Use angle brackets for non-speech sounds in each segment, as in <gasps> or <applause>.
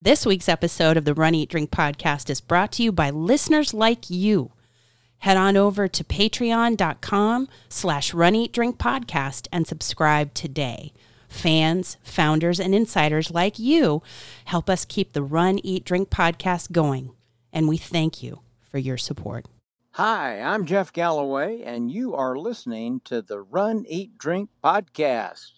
This week's episode of the Run Eat Drink podcast is brought to you by listeners like you. Head on over to patreon.com slash run eat drink podcast and subscribe today. Fans, founders, and insiders like you help us keep the Run Eat Drink podcast going. And we thank you for your support. Hi, I'm Jeff Galloway, and you are listening to the Run, Eat, Drink podcast.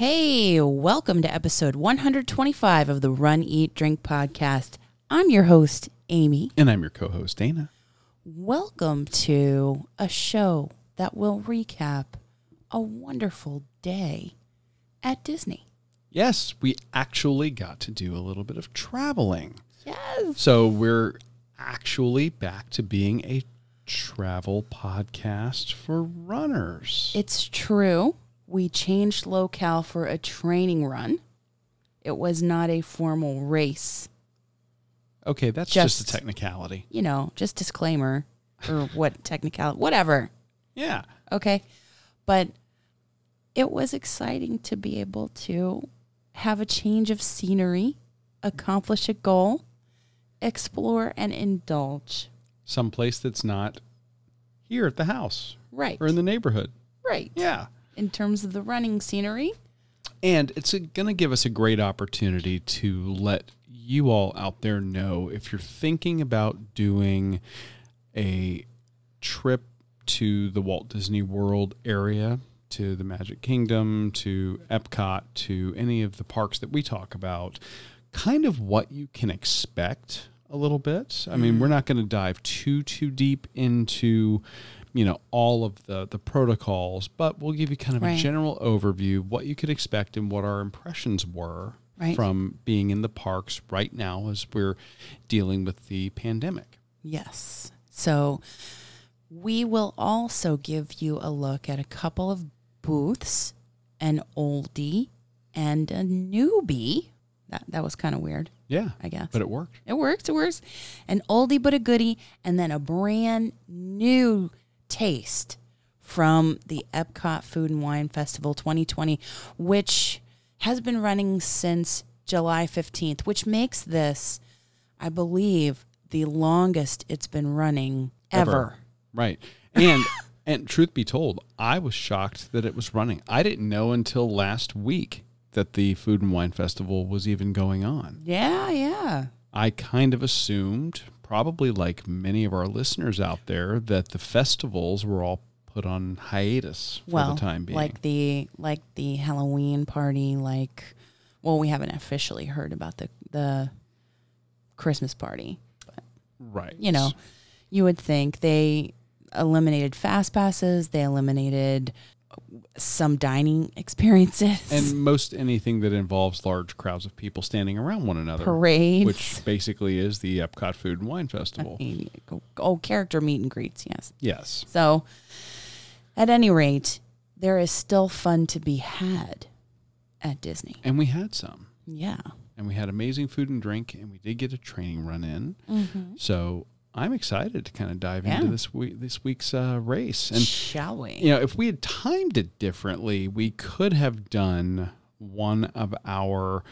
Hey, welcome to episode 125 of the Run, Eat, Drink podcast. I'm your host, Amy. And I'm your co host, Dana. Welcome to a show that will recap a wonderful day at Disney. Yes, we actually got to do a little bit of traveling. Yes. So we're actually back to being a travel podcast for runners. It's true. We changed locale for a training run. It was not a formal race. okay, that's just, just- a technicality. You know, just disclaimer or what technicality, whatever. Yeah. Okay. But it was exciting to be able to have a change of scenery, accomplish a goal, explore, and indulge. Someplace that's not here at the house Right. or in the neighborhood. right. Yeah. In terms of the running scenery. And it's going to give us a great opportunity to let you all out there know if you're thinking about doing a trip to the Walt Disney World area, to the Magic Kingdom, to Epcot, to any of the parks that we talk about, kind of what you can expect a little bit. I mean, mm. we're not going to dive too too deep into you know all of the the protocols but we'll give you kind of Right. a general overview what you could expect and what our impressions were Right. from being in the parks right now as we're dealing with the pandemic Yes. So we will also give you a look at a couple of booths, an oldie and a newbie. That that was kind of weird, yeah I guess. but it worked It works. It works. An oldie but a goodie, and then a brand new taste from the Epcot Food and Wine Festival 2020, which has been running since July 15th, which makes this, I believe, the longest it's been running ever. right and <laughs> and truth be told i was shocked that it was running i didn't know until last week that the food and wine festival was even going on Yeah, yeah. I kind of assumed, probably like many of our listeners out there, that the festivals were all put on hiatus for well, the time being. like the like the Halloween party, like well, we haven't officially heard about the the Christmas party. right. you know, you would think they eliminated fast passes, they eliminated some dining experiences, And most anything that involves large crowds of people standing around one another, parades, which basically is the Epcot Food and Wine Festival. oh, character meet and greets, yes. Yes. So, at any rate, there is still fun to be had at Disney. And we had some. Yeah. And we had amazing food and drink, and we did get a training run in. Mm-hmm. So I'm excited to kind of dive Yeah. into this week this week's uh, race. And Shall we? you know, if we had timed it differently, we could have done one of our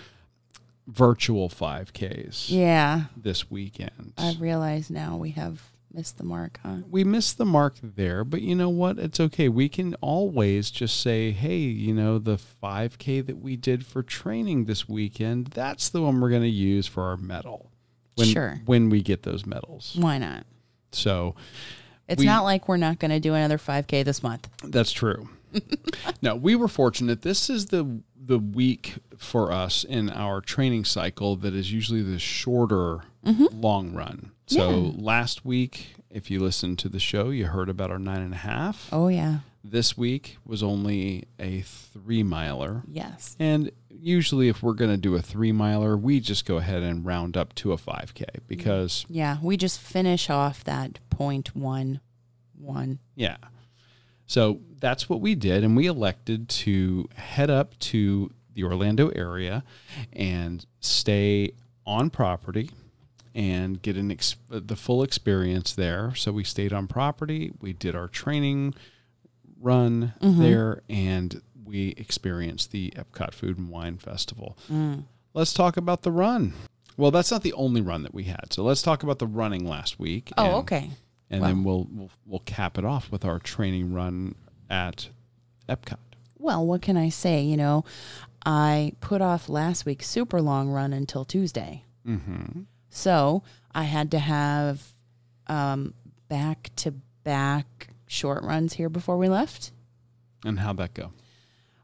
virtual 5Ks Yeah. this weekend. I realize now we have missed the mark, huh? we missed the mark there, but you know what? It's okay. We can always just say, hey, you know, the 5K that we did for training this weekend, that's the one we're going to use for our medal. When, Sure. When we get those medals. Why not? So It's We- not like we're not going to do another 5K this month. That's true. <laughs> now we were fortunate. This is the the week for us in our training cycle that is usually the shorter mm-hmm. long run. So Yeah. last week, if you listened to the show, you heard about our nine and a half. Oh, yeah. This week was only a three miler. Yes. And usually if we're going to do a three miler, we just go ahead and round up to a 5K because, Yeah, we just finish off that point one one. yeah. So that's what we did. And we elected to head up to the Orlando area and stay on property and get an ex- the full experience there. So we stayed on property. We did our training run mm-hmm. there and we experienced the Epcot Food and Wine Festival. Let's talk about the run. Well, that's not the only run that we had. So let's talk about the running last week. Oh, and- okay. And then we'll, we'll we'll cap it off with our training run at Epcot. Well, what can I say? You know, I put off last week's super long run until Tuesday. Mm-hmm. So I had to have um, back to back short runs here before we left. And how'd that go?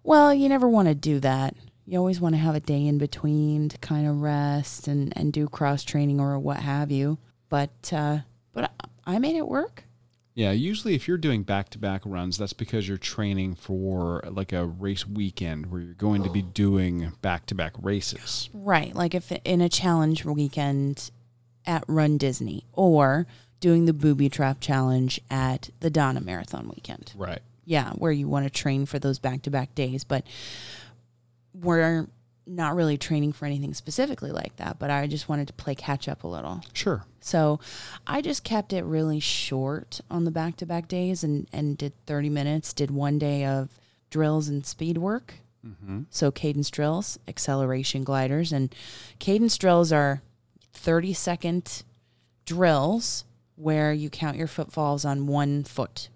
Well, you never want to do that. You always want to have a day in between to kind of rest and, and do cross training or what have you. But uh, but I made it work. Yeah, usually if you're doing back to back runs, that's because you're training for like a race weekend where you're going to be doing back to back races. Right. Like if in a challenge weekend at Run Disney or doing the booby trap challenge at the Donna Marathon weekend. Right. Yeah, where you want to train for those back to back days. But we're not really training for anything specifically like that. But I just wanted to play catch up a little. Sure. So I just kept it really short on the back to back days and, and did 30 minutes, did one day of drills and speed work. Mm-hmm. So cadence drills, acceleration gliders, and cadence drills are 30 second drills where you count your footfalls on one foot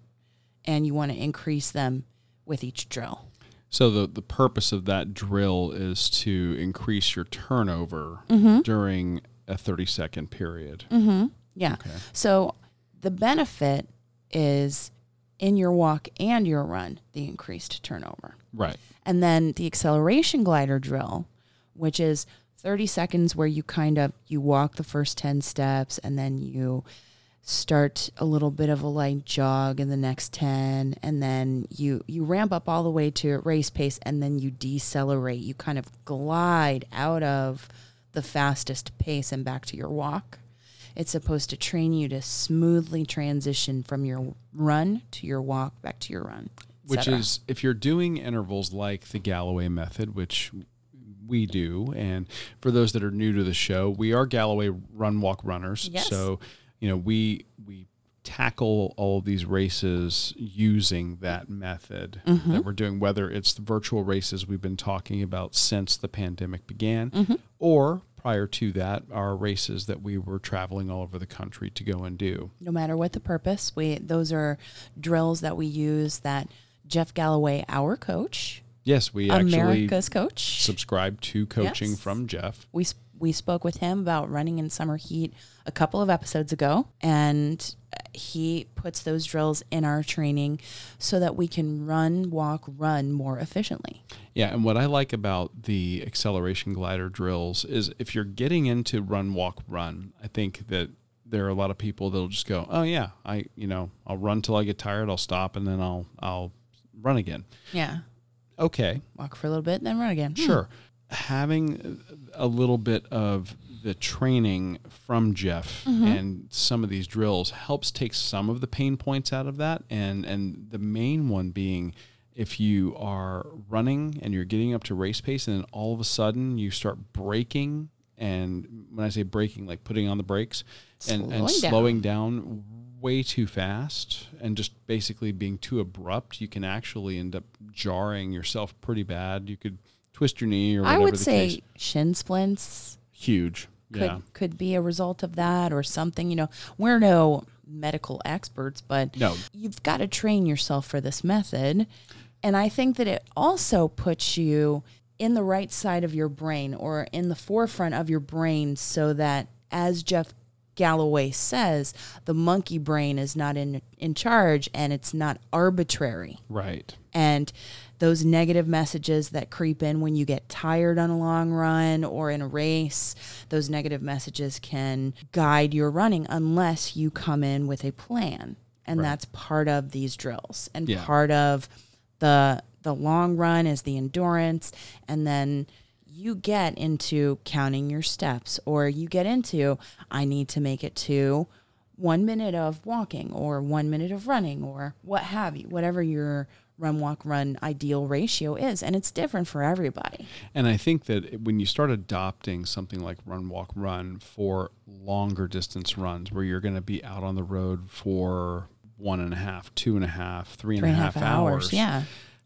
and you want to increase them with each drill. So the the purpose of that drill is to increase your turnover during a 30 second period. Mm-hmm. Yeah. Okay. So the benefit is in your walk and your run, the increased turnover. Right. And then the acceleration glider drill, which is 30 seconds where you kind of you walk the first 10 steps and then you start a little bit of a light jog in the next 10 and then you you ramp up all the way to race pace and then you decelerate you kind of glide out of the fastest pace and back to your walk it's supposed to train you to smoothly transition from your run to your walk back to your run Which is if you're doing intervals like the Galloway method, which we do, and for those that are new to the show, we are Galloway run walk runners. Yes. So, you know, we we tackle all of these races using that method Mm-hmm. that we're doing, whether it's the virtual races we've been talking about since the pandemic began, Mm-hmm. or prior to that, our races that we were traveling all over the country to go and do. no matter what the purpose we those are drills that we use that jeff galloway our coach Yes, we actually america's coach subscribe to coaching Yes. from Jeff. we s- we spoke with him about running in summer heat a couple of episodes ago and he puts those drills in our training so that we can run walk run more efficiently. Yeah, and what I like about the acceleration glider drills is if you're getting into run, walk, run, I think that there are a lot of people that'll just go, "Oh yeah, I you know I'll run till I get tired, I'll stop, and then I'll I'll run again." yeah. Okay, walk for a little bit then run again. Hmm. Having a little bit of the training from Jeff mm-hmm. and some of these drills helps take some of the pain points out of that, and and the main one being if you are running and you're getting up to race pace and then all of a sudden you start braking and when I say braking like putting on the brakes and, and Slowing down. slowing down way too fast and just basically being too abrupt you can actually end up jarring yourself pretty bad. You could twist your knee or whatever. i would say case shin splints huge could yeah could be a result of that or something. You know, we're no medical experts, but No. you've got to train yourself for this method. And I think that it also puts you in the right side of your brain or in the forefront of your brain so that as Jeff Galloway says, the monkey brain is not in in charge and it's not arbitrary right and those negative messages that creep in when you get tired on a long run or in a race those negative messages can guide your running unless you come in with a plan. And that's part of these drills and Yeah. part of the the long run is the endurance. And then you get into counting your steps or you get into I need to make it to one minute of walking or one minute of running or what have you, whatever your run, walk, run ideal ratio is. And it's different for everybody. And I think that when you start adopting something like run, walk, run for longer distance runs where you're going to be out on the road for one and a half, two and a half, three and, Three a and a half, half hours, hours, yeah.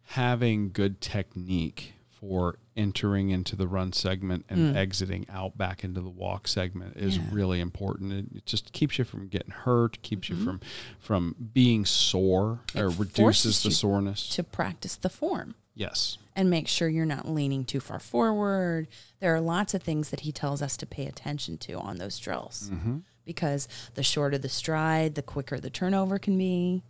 having good technique for entering into the run segment and exiting out back into the walk segment is Mm. Yeah. really important. It, it just keeps you from getting hurt, keeps Mm-hmm. you from from being sore or reduces the soreness. To practice the form. yes. and make sure you're not leaning too far forward. There are lots of things that he tells us to pay attention to on those drills because the shorter the stride, the quicker the turnover can be.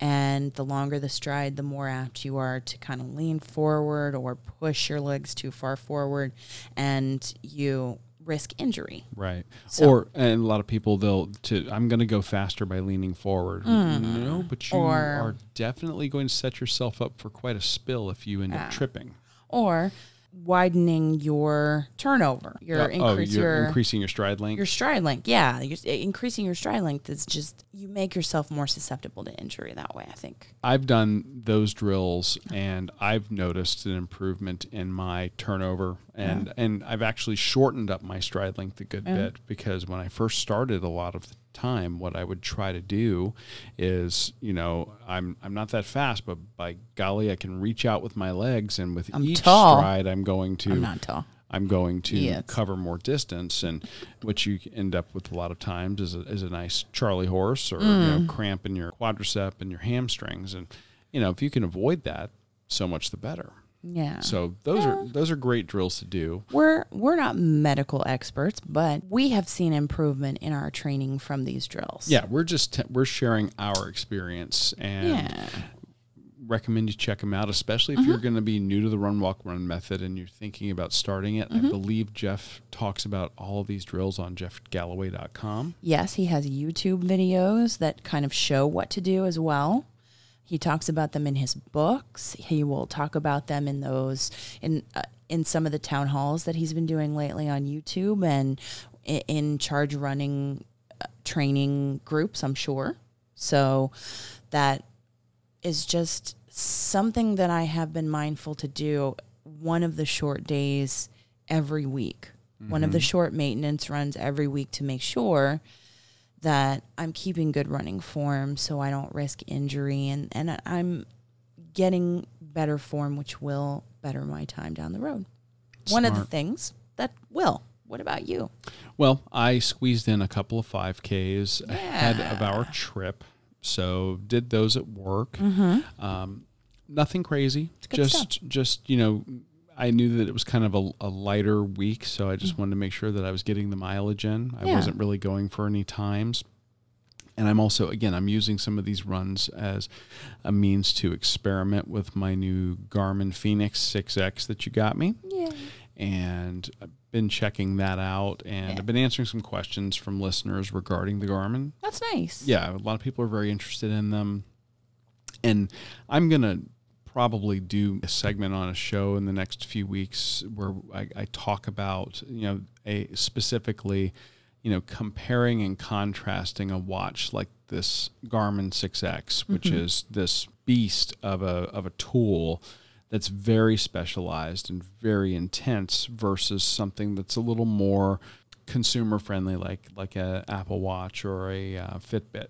And the longer the stride, the more apt you are to kind of lean forward or push your legs too far forward, and you risk injury. Right. So- or and a lot of people they'll to I'm going to go faster by leaning forward. No, but you Mm. Or- are definitely going to set yourself up for quite a spill if you end up tripping. Or widening your turnover, your oh, increase you're your increasing your stride length. your stride length. Yeah, you're, increasing your stride length is just you make yourself more susceptible to injury that way. I think. I've done those drills and I've noticed an improvement in my turnover and and I've actually shortened up my stride length a good bit because when I first started a lot of the time what I would try to do is, you know, I'm I'm not that fast but by golly I can reach out with my legs and with I'm each tall. stride I'm going to I'm not tall. I'm going to Yes. cover more distance, and what you end up with a lot of times is a, is a nice Charlie horse or you Mm. know, cramp in your quadricep and your hamstrings, and you know if you can avoid that, so much the better. Yeah. So those are those are great drills to do. we're we're not medical experts, but we have seen improvement in our training from these drills. Yeah, we're just t- we're sharing our experience and Yeah. recommend you check them out, especially if you're uh-huh. going to be new to the run walk run method and you're thinking about starting it. I mm-hmm. believe Jeff talks about all of these drills on jeffgalloway.com. Yes, he has YouTube videos that kind of show what to do as well. He talks about them in his books. He will talk about them in those in uh, in some of the town halls that he's been doing lately on YouTube and in charge running uh, training groups, I'm sure. So that is just something that I have been mindful to do one of the short days every week. One of the short maintenance runs every week to make sure that I'm keeping good running form so I don't risk injury and, and I'm getting better form, which will better my time down the road. One of the things that will. What about you? Well, I squeezed in a couple of 5Ks ahead of our trip. So did those at work. Um, nothing crazy. Just, just, you know, I knew that it was kind of a, a lighter week. So I just mm. wanted to make sure that I was getting the mileage in. I Yeah. wasn't really going for any times. And I'm also, again, I'm using some of these runs as a means to experiment with my new Garmin Fenix 6X that you got me Yeah. and I've been checking that out and Yeah. I've been answering some questions from listeners regarding the Garmin. That's nice. Yeah, a lot of people are very interested in them. And I'm going to probably do a segment on a show in the next few weeks where I, I talk about, you know, a specifically, you know, comparing and contrasting a watch like this Garmin 6X, which is this beast of a of a tool that's very specialized and very intense versus something that's a little more consumer friendly like like a Apple Watch or a uh, Fitbit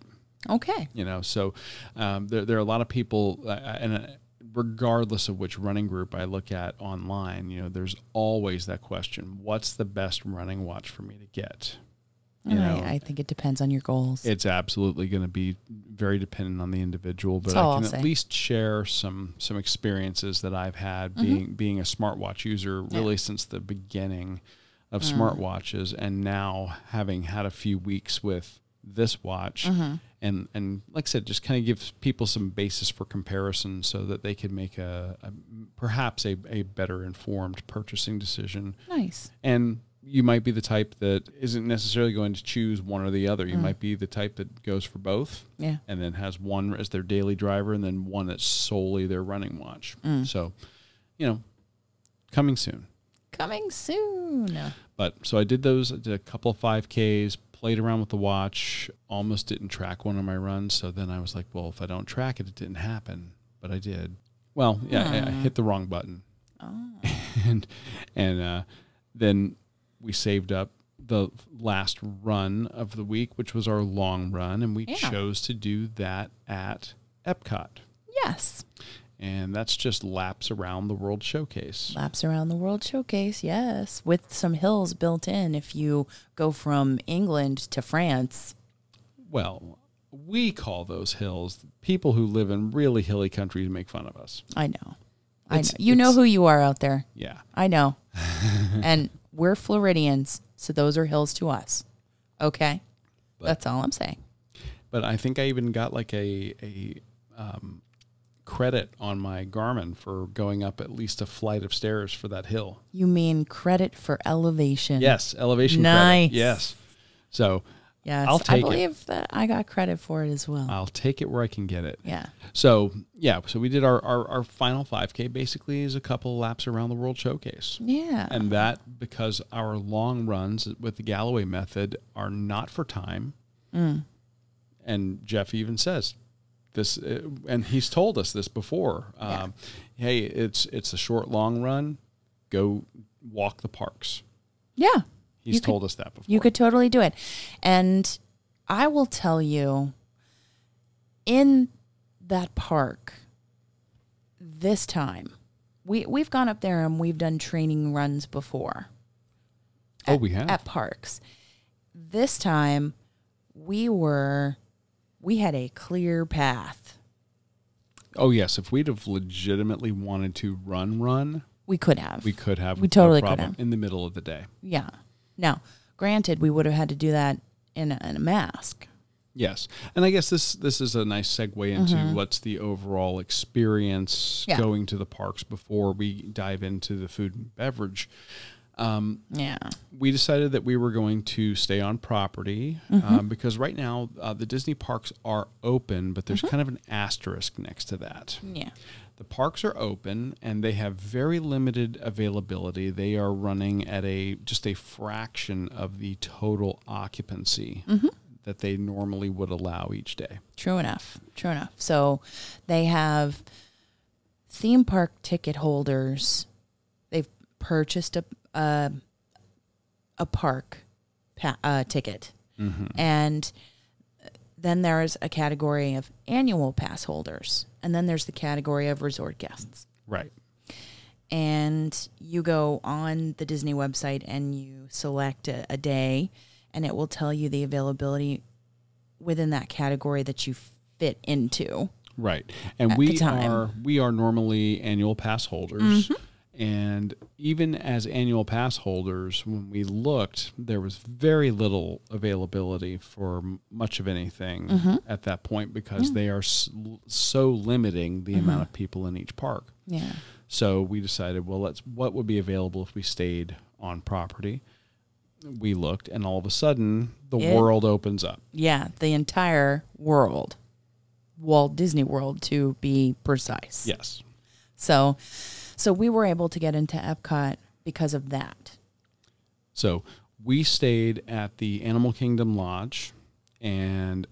Okay. you know so um, there, there are a lot of people uh, and uh, regardless of which running group i look at online you know there's always that question what's the best running watch for me to get? You know I, I think it depends on your goals. it's absolutely going to be very dependent on the individual but i I'll can say. at least share some some experiences that i've had mm-hmm. being being a smartwatch user really since the beginning of mm. smartwatches. And now having had a few weeks with this watch mm-hmm. and and like i said just kind of gives people some basis for comparison so that they can make a, a perhaps a, a better informed purchasing decision nice. and you might be the type that isn't necessarily going to choose one or the other. You mm. might be the type that goes for both Yeah. and then has one as their daily driver and then one that's solely their running watch. Mm. So, you know, coming soon. Coming soon. But so I did those. I did a couple of 5Ks, played around with the watch, almost didn't track one of my runs. So then I was like, well, if I don't track it, it didn't happen. But I did. Well, yeah, I, I hit the wrong button. Oh. <laughs> and and uh, then we saved up the last run of the week, which was our long run, and we Yeah. chose to do that at Epcot. Yes. And that's just laps around the World Showcase. Laps around the World Showcase, yes, with some hills built in if you go from England to France. Well, we call those hills. People who live in really hilly countries make fun of us. I know. I know. You know who you are out there. Yeah. I know. <laughs> and we're Floridians, so those are hills to us. Okay? But- That's all I'm saying. But I think I even got like a a um, credit on my Garmin for going up at least a flight of stairs for that hill. You mean credit for elevation. Yes, elevation Nice. credit. Yes. So Yes. I'll I take it. believe that I got credit for it as well. I'll take it where I can get it. yeah. So yeah, so we did our, our, our final 5K basically is a couple laps around the World Showcase. Yeah. And that because our long runs with the Galloway method are not for time. Mm. And Jeff even says this, uh, and he's told us this before. Yeah. Um, hey, it's it's a short long run. Go walk the parks. yeah. He's You could- told us that before. You could totally do it. And I will tell you, in that park, this time, we, we've gone up there and we've done training runs before. Oh, at- we have? At parks. This time, we were, we had a clear path. Oh yes, if we'd have legitimately wanted to run run, We could have. we could have. We totally could have. in the middle of the day. yeah. Now, granted, we would have had to do that in a, in a mask. Yes, and I guess this this is a nice segue into what's the overall experience Mm-hmm. Yeah. going to the parks before we dive into the food and beverage. Um, Yeah. we decided that we were going to stay on property Mm-hmm. um, because right now uh, the Disney parks are open, but Mm-hmm. there's kind of an asterisk next to that. Yeah. The parks are open and they have very limited availability. They are running at a just a fraction of the total occupancy Mm-hmm. that they normally would allow each day. True enough. True enough. So they have theme park ticket holders. They've purchased a a, a park pa- uh, ticket, and then there's a category of annual pass holders, and then there's the category of resort guests. Right. And you go on the Disney website and you select a, a day, and it will tell you the availability within that category that you fit into. Right. And we are we are normally annual pass holders. And even as annual pass holders, when we looked, there was very little availability for m- much of anything mm-hmm. at that point because they are s- so limiting the amount of mm-hmm. people in each park. Yeah. So we decided, well, let's what would be available if we stayed on property. We looked, and all of a sudden, the It- world opens up. Yeah, the entire world. Walt Disney World to be precise. Yes. So so we were able to get into Epcot because of that. So we stayed at the Animal Kingdom Lodge, and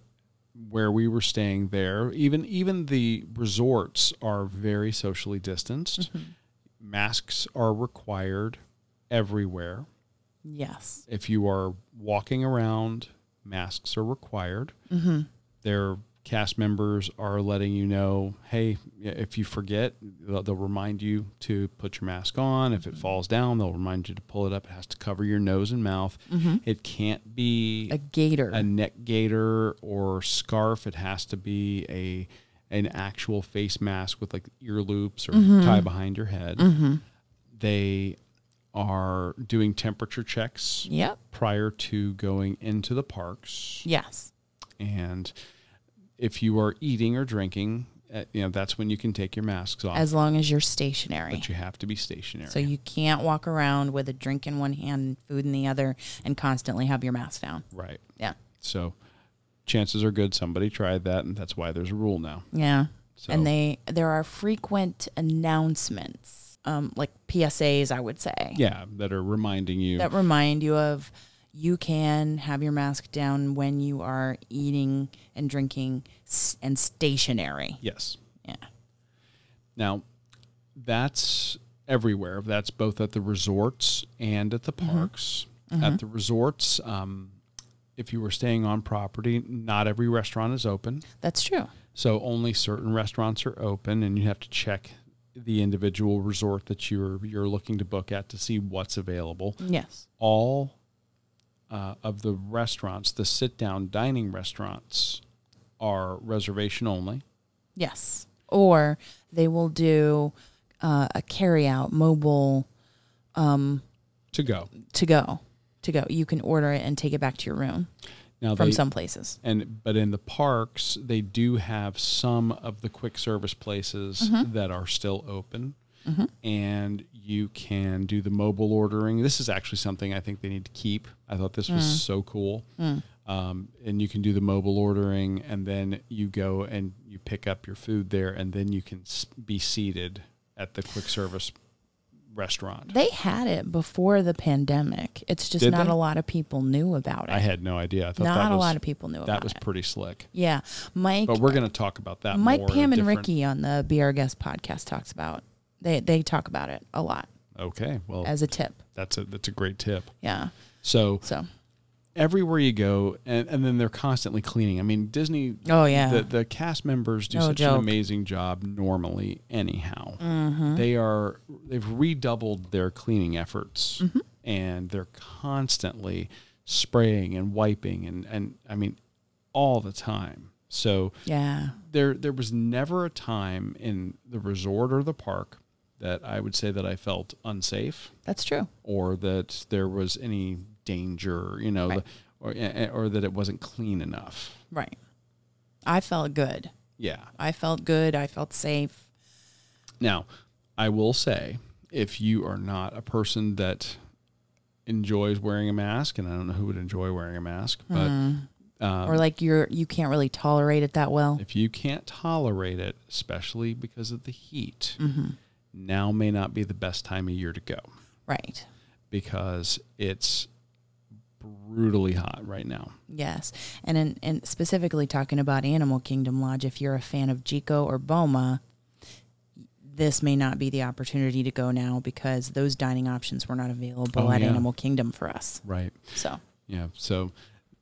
where we were staying there, even even the resorts are very socially distanced. Mm-hmm. Masks are required everywhere. Yes. If you are walking around, masks are required. Mm-hmm. Their cast members are letting you know, hey, if you forget, they'll, they'll remind you to put your mask on. If it falls down, they'll remind you to pull it up. It has to cover your nose and mouth. Mm-hmm. It can't be A gator. a neck gaiter or scarf. It has to be a an actual face mask with like ear loops or mm-hmm. tie behind your head. Mm-hmm. They are doing temperature checks yep. prior to going into the parks, Yes. and if you are eating or drinking, uh, you know that's when you can take your masks off. As long as you're stationary. but you have to be stationary. So you can't walk around with a drink in one hand food in the other and constantly have your mask down. right. Yeah. So chances are good somebody tried that, and that's why there's a rule now. Yeah. So And they there are frequent announcements um, like PSAs, I would say, Yeah, that are reminding you. that remind you of you can have your mask down when you are eating and drinking and stationary. yes. Yeah. Now, that's everywhere. That's both at the resorts and at the parks. At the resorts, um, if you were staying on property, not every restaurant is open. That's true. So only certain restaurants are open, and you have to check the individual resort that you're you're looking to book at to see what's available. Yes. All uh, of the restaurants, the sit down dining restaurants, are reservation only. Yes. Or they will do uh, a carry out mobile To go to go. To go. You can order it and take it back to your room now, from they, some places. and but in the parks they do have some of the quick service places that are still open and you can do the mobile ordering this is actually something i think they need to keep i thought this was so cool um, and you can do the mobile ordering and then you go and you pick up your food there and then you can be seated at the quick service restaurant They had it before the pandemic. It's just Did not they? a lot of people knew about it. i had no idea i thought not a lot of people knew about it. that was it. pretty slick Yeah. Mike but we're going to talk about that Mike Pam and Ricky on the Be Our Guest podcast talks about they they talk about it a lot okay well as a tip. That's a that's a great tip. Yeah. So So everywhere you go, and, and then they're constantly cleaning. I mean, Disney. Oh, yeah. The the cast members do No such joke. an amazing job normally. Anyhow, Mm-hmm. they are they've redoubled their cleaning efforts, Mm-hmm. and they're constantly spraying and wiping and and I mean, all the time. So yeah. there there was never a time in the resort or the park that I would say that I felt unsafe That's true. or that there was any danger, you know, Right. the, or eh, or that it wasn't clean enough. Right. I felt good. Yeah. I felt good. I felt safe. Now, I will say, if you are not a person that enjoys wearing a mask, and I don't know who would enjoy wearing a mask, but um, or like you're you can't really tolerate it that well. if you can't tolerate it, especially because of the heat, Mm-hmm. Now may not be the best time of year to go Right. because it's brutally hot right now. Yes. And in, and specifically talking about Animal Kingdom Lodge, if you're a fan of Jiko or Boma, this may not be the opportunity to go now because those dining options were not available Oh, at yeah. Animal Kingdom for us. Right. So, Yeah. So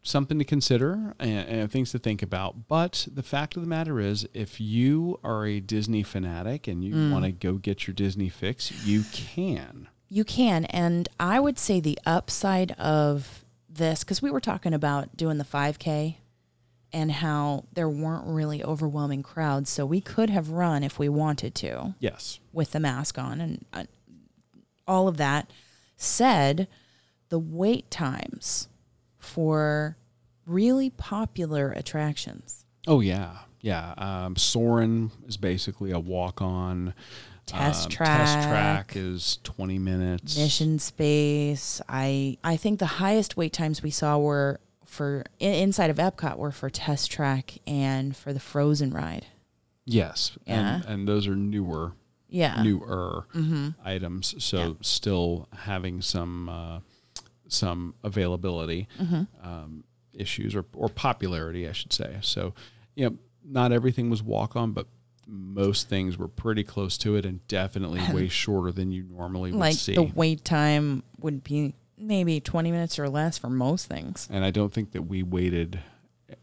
something to consider and, and things to think about. But the fact of the matter is, if you are a Disney fanatic and you Mm. want to go get your Disney fix, you can. You can. And I would say the upside of this, because we were talking about doing the 5K and how there weren't really overwhelming crowds. So we could have run if we wanted to Yes. with the mask on and uh, all of that. Said the wait times for really popular attractions. Oh yeah. Yeah. Um, Soarin' is basically a walk on. Test Test track. Test track is 20 minutes. Mission Space. I I think the highest wait times we saw were for inside of Epcot were for Test Track and for the Frozen ride. Yes. Yeah. And, and those are newer. Yeah. newer items. So Yeah. still having some uh, some availability Mm-hmm. um, issues or, or popularity, I should say. So you know, not everything was walk on, but most things were pretty close to it, and definitely way <laughs> shorter than you normally would like see. the wait time would be maybe 20 minutes or less for most things. and I don't think that we waited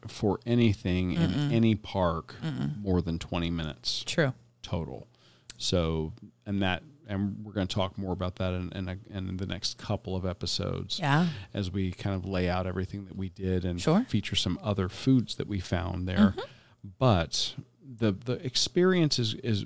for anything in any park more than twenty minutes. True. total. So, and that, and we're going to talk more about that in, in, a, in the next couple of episodes Yeah. as we kind of lay out everything that we did and Sure. feature some other foods that we found there. But the the experience is, is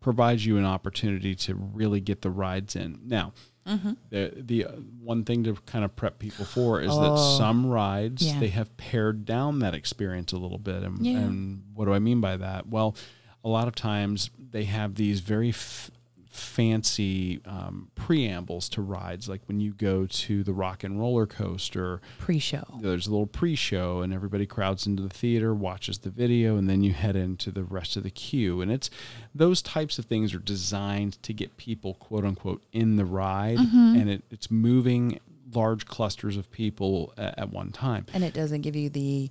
provides you an opportunity to really get the rides in. Now, the the uh, one thing to kind of prep people for is that Oh. some rides Yeah. they have pared down that experience a little bit. And, Yeah. and what do I mean by that? Well, a lot of times they have these very f- fancy um, preambles to rides. Like when you go to the Rock and Roller Coaster, Pre-show. there's a little pre-show and everybody crowds into the theater watches the video and then you head into the rest of the queue and it's those types of things are designed to get people quote unquote in the ride and it, it's moving large clusters of people at, at one time And it doesn't give you the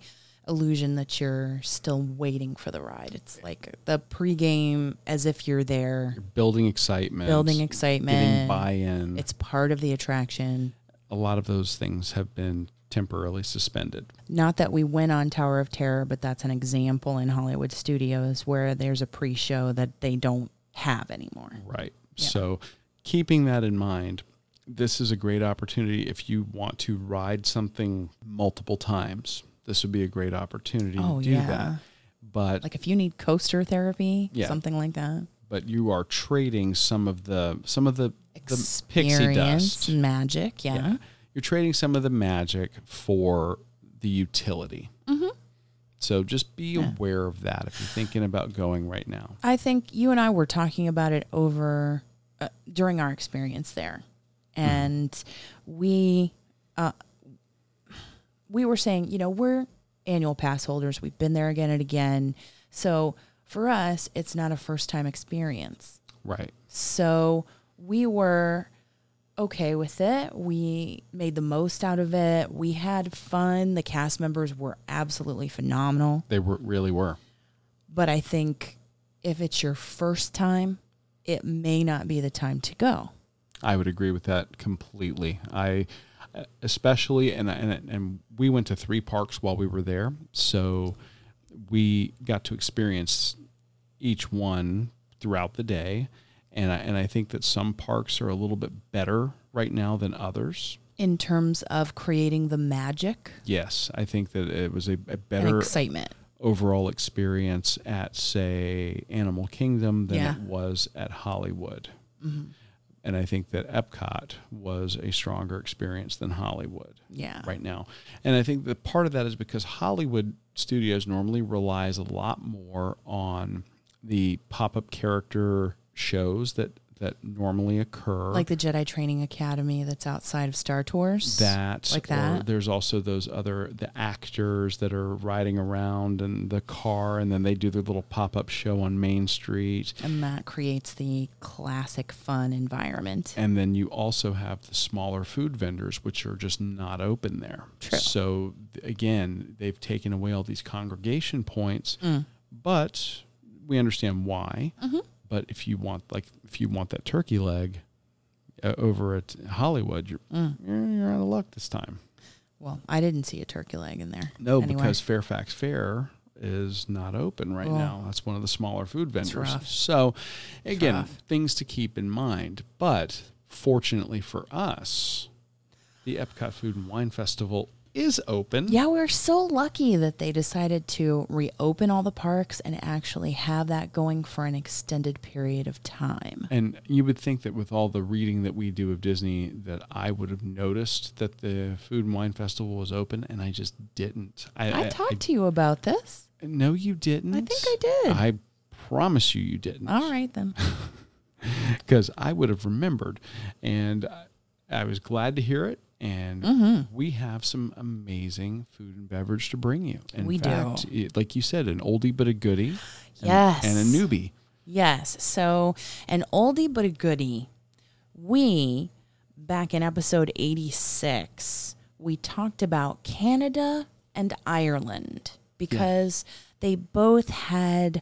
illusion that you're still waiting for the ride. It's like the pregame as if you're there, building excitement building getting excitement. buy-in It's part of the attraction. a lot of those things have been temporarily suspended Not that we went on Tower of Terror, but that's an example in Hollywood studios where there's a pre-show that they don't have anymore. Right. Yeah. So, keeping that in mind, this is a great opportunity if you want to ride something multiple times. This would be a great opportunity Oh, to do yeah. that. But Like if you need coaster therapy, Yeah. something like that. but you are trading some of the some of the the pixie dust. magic, yeah. You're trading some of the magic for the utility. Mm-hmm. So just be Yeah. aware of that if you're thinking about going right now. I think you and I were talking about it over uh, during our experience there, and we uh, we were saying, you know, we're annual pass holders. We've been there again and again, so for us, it's not a first time experience. Right. So we were okay with it. We made the most out of it. We had fun. The cast members were absolutely phenomenal. They were really were. But I think if it's your first time, it may not be the time to go. I would agree with that completely. I especially and and and we went to three parks while we were there, so we got to experience each one throughout the day, and I, and I think that some parks are a little bit better right now than others. In terms of creating the magic Yes, I think that it was a, a better excitement. overall experience at say Animal Kingdom than Yeah. it was at Hollywood. Mm-hmm. And I think that Epcot was a stronger experience than Hollywood Yeah. right now. And I think that part of that is because Hollywood studios normally relies a lot more on the pop-up character shows that that normally occur. Like the Jedi Training Academy that's outside of Star Tours. that Like that? there's also those other the actors that are riding around in the car and then they do their little pop-up show on main street And that creates the classic fun environment. and then you also have the smaller food vendors which are just not open there True. so again they've taken away all these congregation points Mm. but we understand why Mm-hmm. But if you want like if you want that turkey leg uh, over at hollywood you're, Mm. you're you're out of luck this time Well, I didn't see a turkey leg in there. No, anywhere. because Fairfax Fare is not open right Oh. now. That's one of the smaller food vendors. So, again, things to keep in mind. But fortunately for us, the Epcot Food and Wine Festival is open. Yeah, we're so lucky that they decided to reopen all the parks and actually have that going for an extended period of time. And you would think that with all the reading that we do of Disney, that I would have noticed that the Food and Wine Festival was open, and I just didn't. I, talked to you about this. No, you didn't. I think I did. I promise you, you didn't. All right then. <laughs> because I would have remembered. And I- I was glad to hear it. And Mm-hmm. we have some amazing food and beverage to bring you. In We do. it- like you said, an oldie but a goodie. and- Yes. And a newbie. Yes. So, an oldie but a goodie. We, back in episode 86, we talked about Canada and Ireland because they both had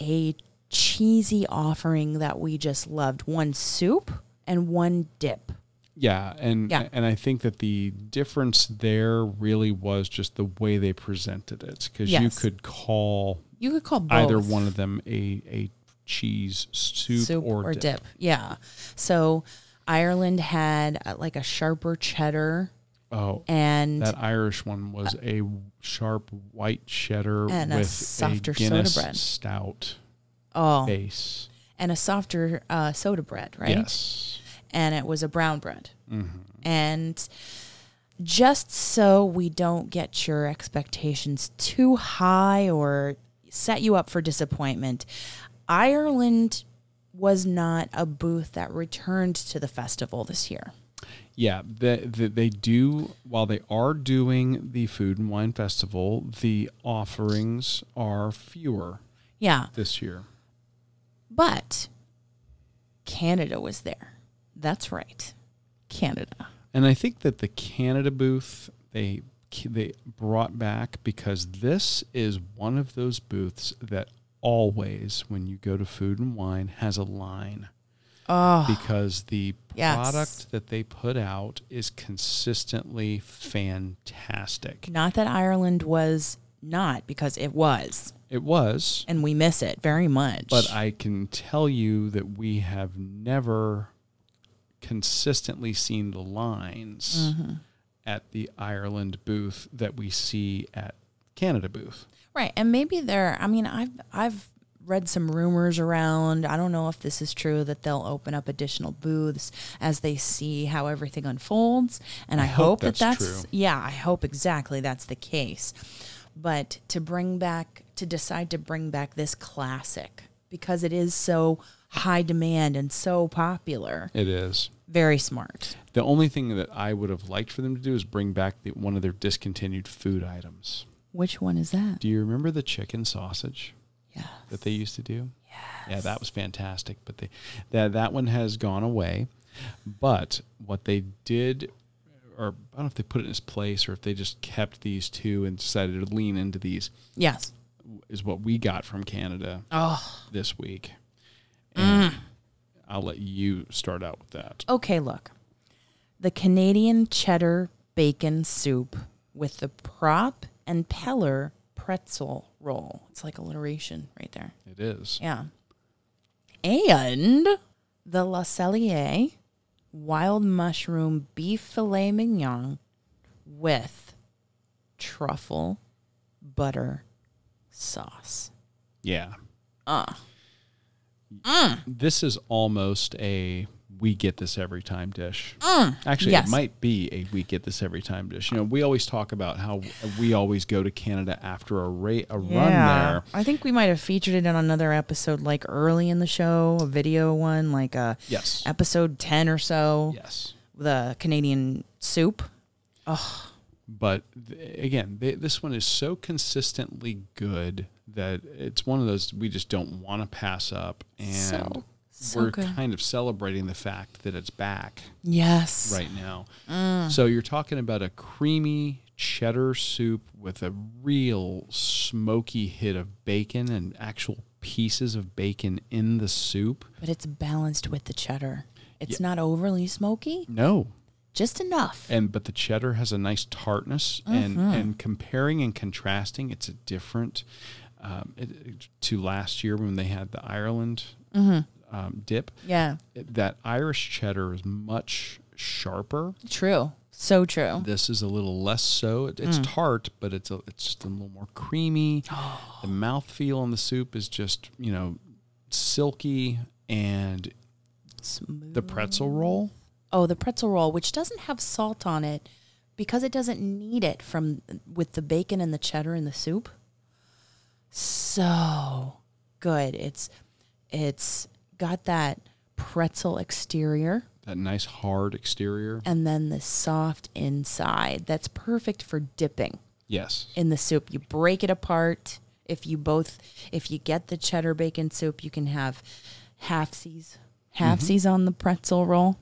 a cheesy offering that we just loved one soup and one dip. Yeah, and Yeah. and I think that the difference there really was just the way they presented it, because you could call You could call both either one of them a a cheese soup, or, dip. Yeah. So, Ireland had uh, like a sharper cheddar Oh, and that Irish one was a sharp white cheddar And a with softer a soda Guinness bread. stout oh, base. and a softer uh, soda bread, right? Yes. And it was a brown bread. Mm-hmm. And just so we don't get your expectations too high or set you up for disappointment, Ireland was not a booth that returned to the festival this year. Yeah, they, they, they do, while they are doing the Food and Wine Festival, the offerings are fewer Yeah. this year. But Canada was there. That's right. Canada. And I think that the Canada booth they they brought back because this is one of those booths that always, when you go to Food and Wine, has a line Oh, because the Yes. product that they put out is consistently fantastic. not that Ireland was not, because it was. It was, And we miss it very much. but I can tell you that we have never consistently seen the lines Mm-hmm. at the Ireland booth that we see at Canada booth. Right, and maybe they're. I mean, I've I've read some rumors around. I don't know if this is true that they'll open up additional booths as they see how everything unfolds, and I, I hope hope, that that's that's true. yeah. I hope exactly that's the case. But to bring back to decide to bring back this classic because it is so high demand and so popular, It is. very smart. The only thing that I would have liked for them to do is bring back the, one of their discontinued food items. Which one is that? Do you remember the chicken sausage Yeah. that they used to do? Yeah, Yeah, that was fantastic. But they, that that one has gone away. But what they did, or I don't know if they put it in its place or if they just kept these two and decided to lean into these, Yes. is what we got from Canada Oh. this week. And I'll let you start out with that. Okay, look. The Canadian cheddar bacon soup with the prop and Peller pretzel roll. It's like alliteration right there. It is. Yeah. And the Le Cellier wild mushroom beef filet mignon with truffle butter sauce. Yeah. Uh. Mm. This is almost a we get this every time dish. Mm. Actually, yes. it might be a we get this every time dish. You know, we always talk about how we always go to Canada after a ra- a run there. I think we might have featured it on another episode, like early in the show, a video one, like a Yes. episode ten or so. Yes. The Canadian soup. But th- again, th- this one is so consistently good that it's one of those we just don't want to pass up and So, so we're good. kind of celebrating the fact that it's back. Yes. right now. Mm. So you're talking about a creamy cheddar soup with a real smoky hit of bacon and actual pieces of bacon in the soup. But it's balanced with the cheddar. It's not overly smoky, No. just enough. And but the cheddar has a nice tartness and mm-hmm. and comparing and contrasting it's a different um, it, it- to last year when they had the Ireland um, dip. yeah. It- that Irish cheddar is much sharper. True. So true. This is a little less so. It, it's tart, but it's a, it's just a little more creamy. <gasps> The mouthfeel on the soup is just you know silky, and Smooth. the pretzel roll. Oh, the pretzel roll, which doesn't have salt on it because it doesn't need it from with the bacon and the cheddar in the soup. So good. It's it's got that pretzel exterior That nice hard exterior. and then the soft inside. That's perfect for dipping Yes. in the soup. You break it apart. If you both if you get the cheddar bacon soup, you can have halfsies. Halfsies mm-hmm. on the pretzel roll.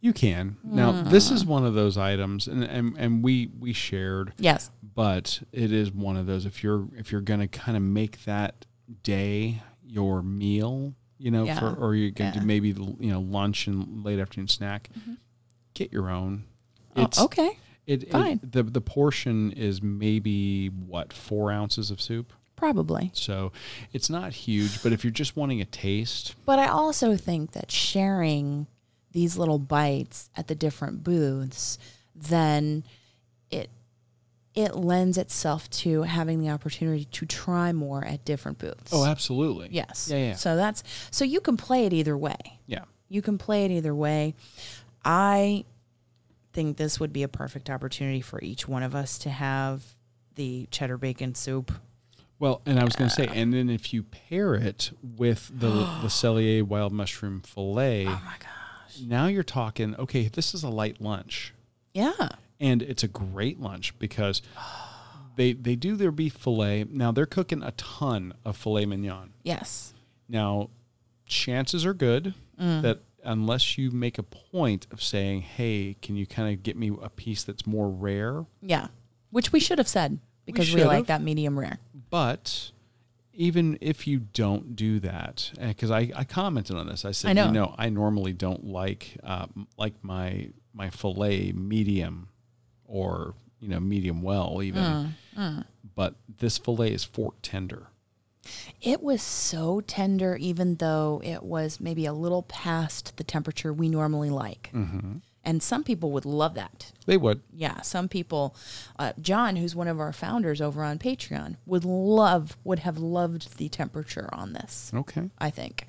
You can. Now, this is one of those items and, and and we we shared, Yes. But it is one of those if you're if you're going to kind of make that day your meal, you know, Yeah. for or you're going to Yeah. do maybe you know lunch and late afternoon snack, mm-hmm. get your own. Oh, okay. It, it Fine. the the portion is maybe what four ounces of soup, Probably. so it's not huge. But if you're just wanting a taste, But I also think that sharing these little bites at the different booths, then it it lends itself to having the opportunity to try more at different booths. oh, absolutely, yes. yeah, yeah, So that's so you can play it either way. yeah. You can play it either way. I think this would be a perfect opportunity for each one of us to have the cheddar bacon soup. Well, and I was going to say, uh. and then if you pair it with the <gasps> the Cellier wild mushroom fillet, Oh my gosh. now you're talking. Okay, this is a light lunch, Yeah. And it's a great lunch because they they do their beef fillet. Now they're cooking a ton of filet mignon. Yes. Now, chances are good Mm. that unless you make a point of saying, "Hey, can you kind of get me a piece that's more rare?" Yeah. Which we should have said because we, should like that medium rare. But even if you don't do that, because I, I commented on this, I said, I know. you know, I normally don't like uh, like my my fillet medium or you know medium well even, Mm, but this fillet is fork tender. It was so tender, even though it was maybe a little past the temperature we normally like. Mm-hmm. And some people would love that. They would. Yeah, some people, uh, John, who's one of our founders over on Patreon, would love, would have loved the temperature on this. Okay. I think,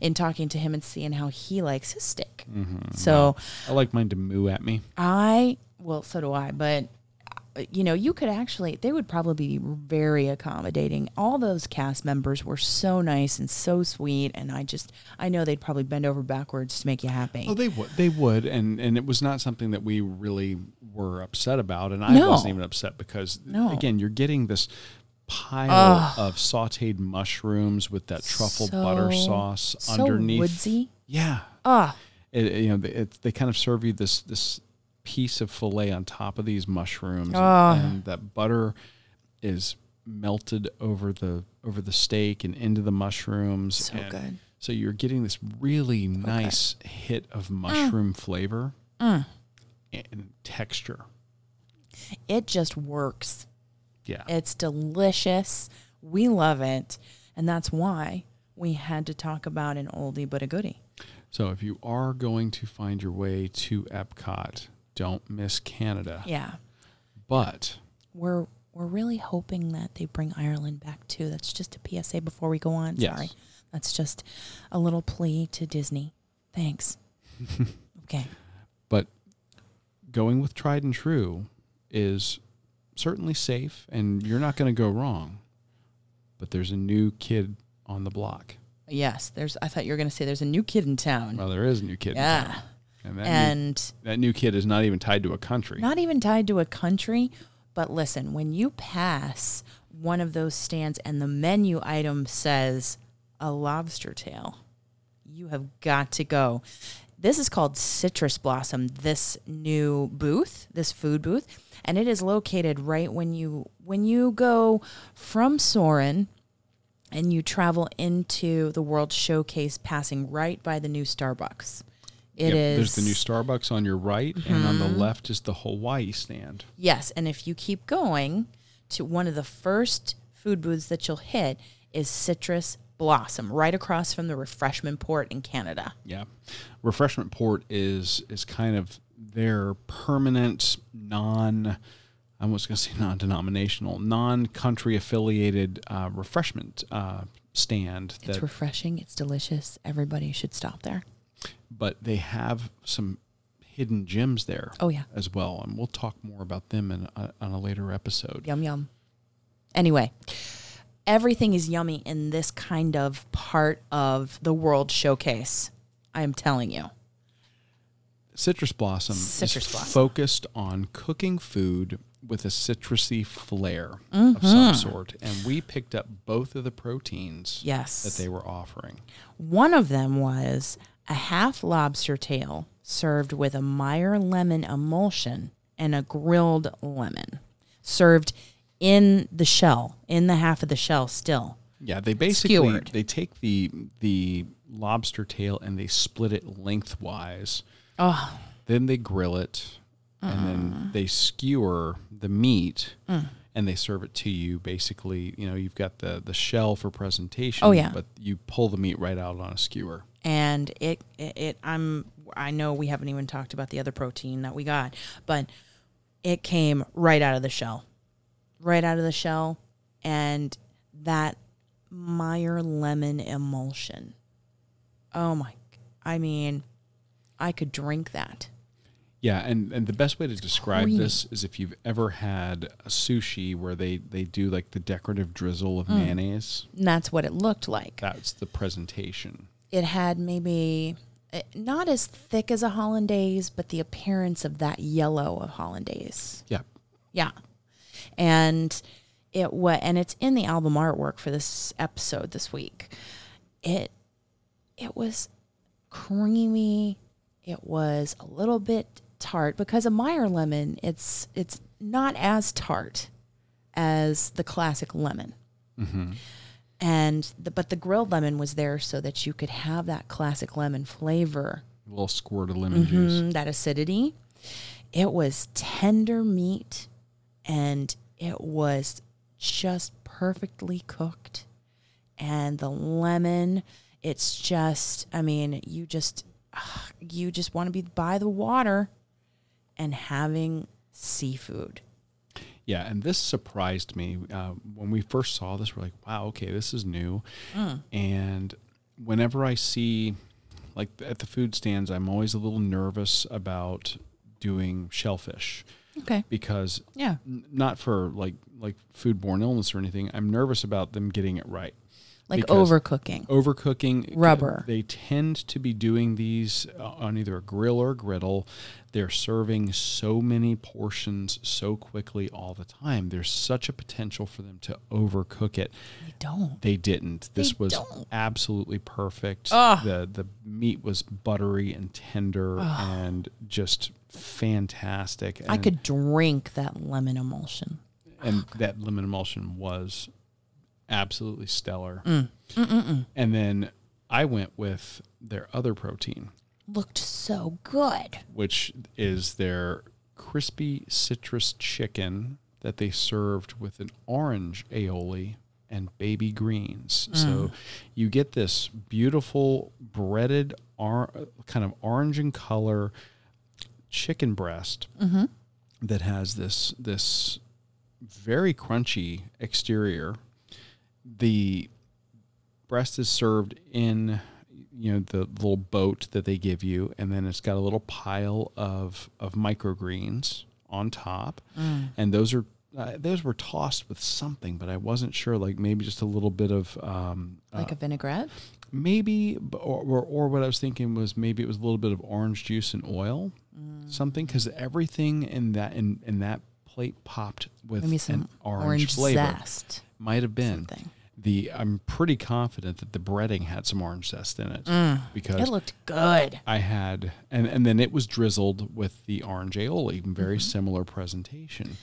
in talking to him and seeing how he likes his steak. Mm-hmm. So I like mine to moo at me. I, well, so do I, but you know, you could actually, they would probably be very accommodating. All those cast members were so nice and so sweet. And I just, I know they'd probably bend over backwards to make you happy. Oh, they would. They would, and and it was not something that we really were upset about, and I No. wasn't even upset because No. again, you're getting this pile of sautéed mushrooms with that truffle butter So- sauce so underneath. woodsy. Yeah, Ah, it- you know, it, they kind of serve you this this piece of fillet on top of these mushrooms, and- Ah. and, that butter is melted over the over the steak and into the mushrooms. So and good. So you're getting this really nice hit of mushroom flavor Mm. and texture. it just works. Yeah. It's delicious. We love it. And that's why we had to talk about an oldie but a goodie. So if you are going to find your way to Epcot, don't miss Canada. Yeah. But We're we're really hoping that they bring Ireland back too. That's just a PSA before we go on. Yes. Sorry. That's just a little plea to Disney. Thanks. <laughs> okay. but going with tried and true is certainly safe and you're not going to go wrong. But there's a new kid on the block. Yes, there's I thought you were going to say there's a new kid in town. Well, there is a new kid. in yeah. town. And that, new, that new kid is not even tied to a country. not even tied to a country, but listen, when you pass one of those stands and the menu item says a lobster tail, you have got to go. This is called Citrus Blossom, this new booth, this food booth, and it is located right when you when you go from Soarin' and you travel into the World Showcase passing right by the new Starbucks. It is Yep, There's the new Starbucks on your right, and on the left is the Hawaii stand. Yes, and if you keep going to one of the first food booths that you'll hit is Citrus Blossom, right across from the refreshment port in Canada. Yeah, refreshment port is is kind of their permanent non. I was going to say <laughs> non-denominational, non-country affiliated uh, refreshment uh, stand. It's refreshing, it's delicious. Everybody should stop there. But they have some hidden gems there. Oh, yeah. as well, and we'll talk more about them in a, on a later episode. Yum, yum. Anyway, everything is yummy in this kind of part of the World Showcase. I am telling you. Citrus Blossom Citrus is Blossom. focused on cooking food with a citrusy flair Mm-hmm. of some sort, and we picked up both of the proteins Yes. that they were offering. One of them was a half lobster tail served with a Meyer lemon emulsion and a grilled lemon, served in the shell, in the half of the shell still. Yeah, they basically Skewered. they take the the lobster tail and they split it lengthwise. Oh, Then they grill it, and Mm. then they skewer the meat, and they serve it to you. Basically, you know, you've got the the shell for presentation. Oh, yeah. but you pull the meat right out on a skewer. And it, it, it, I'm, I know we haven't even talked about the other protein that we got, but it came right out of the shell, right out of the shell, and that Meyer lemon emulsion. Oh my, I mean, I could drink that. Yeah, and, and the best way to describe creamy. this is if you've ever had a sushi where they, they do like the decorative drizzle Mm. of mayonnaise. And that's what it looked like. That's the presentation. It had maybe eh, not as thick as a hollandaise, but the appearance of that yellow of hollandaise. Yeah. Yeah. And it was and it's in the album artwork for this episode this week. It it was creamy. It was a little bit tart because a Meyer lemon, it's it's not as tart as the classic lemon. And the, but the grilled lemon was there so that you could have that classic lemon flavor A little squirt of lemon juice. Mm, that acidity. It was tender meat and it was just perfectly cooked. And the lemon, it's just, I mean, you just, you just want to be by the water and having seafood. Yeah, and this surprised me uh, when we first saw this. We're like, "Wow, okay, this is new." And whenever I see, like at the food stands, I'm always a little nervous about doing shellfish Okay. because Yeah. n- not for like like foodborne illness or anything. I'm nervous about them getting it right. Like Because overcooking. overcooking Rubber. They tend to be doing these uh, on either a grill or a griddle. They're serving so many portions so quickly all the time. There's such a potential for them to overcook it. They don't. They didn't. This They was don't. absolutely perfect. Ugh. The the meat was buttery and tender and just fantastic. I could drink that lemon emulsion. and that lemon emulsion was absolutely stellar. Mm. And then I went with their other protein, Looked so good. which is their crispy citrus chicken that they served with an orange aioli and baby greens. So you get this beautiful breaded or, kind of orange in color chicken breast that has this this very crunchy exterior. The breast is served in you know the little boat that they give you and then it's got a little pile of of microgreens on top and those are uh, those were tossed with something but i wasn't sure like maybe just a little bit of um Like a vinaigrette. maybe or, or, or what i was thinking was maybe it was a little bit of orange juice and oil something because everything in that in, in that plate popped with an orange, orange, flavor zest. might have been Something. The i'm pretty confident that the breading had some orange zest in it mm. because It looked good. i had and, and then it was drizzled with the orange aioli very mm-hmm. similar presentation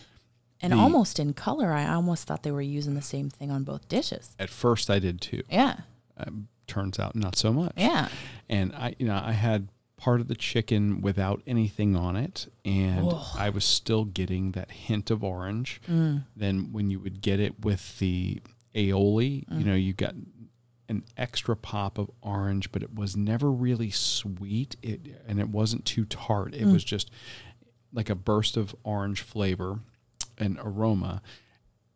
And The- almost in color, I almost thought they were using the same thing on both dishes. at first i did too Yeah. um, turns out not so much Yeah. and I, you know, I had part of the chicken without anything on it, and I was still getting that hint of orange. Mm. Then when you would get it with the aioli, you know, mm-hmm. you got an extra pop of orange, but it was never really sweet. It and it wasn't too tart. It was mm. just like a burst of orange flavor and aroma.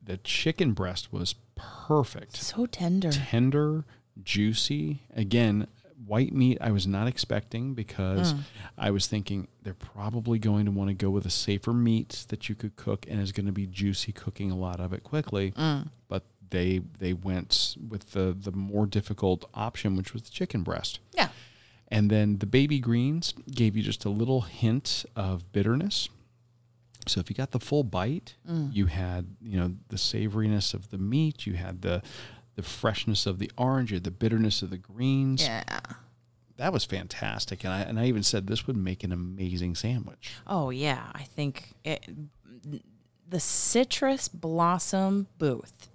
The chicken breast was perfect So tender. tender, juicy. Again, white meat I was not expecting because mm. I was thinking they're probably going to want to go with a safer meat that you could cook and is going to be juicy cooking a lot of it quickly. Mm. But they they went with the the more difficult option which was the chicken breast. Yeah. And then the baby greens gave you just a little hint of bitterness. So if you got the full bite, mm. you had, you know, the savoriness of the meat, you had the the freshness of the orange, you had the bitterness of the greens. Yeah. That was fantastic. And I and I even said this would make an amazing sandwich. Oh yeah, I think it, the citrus blossom booth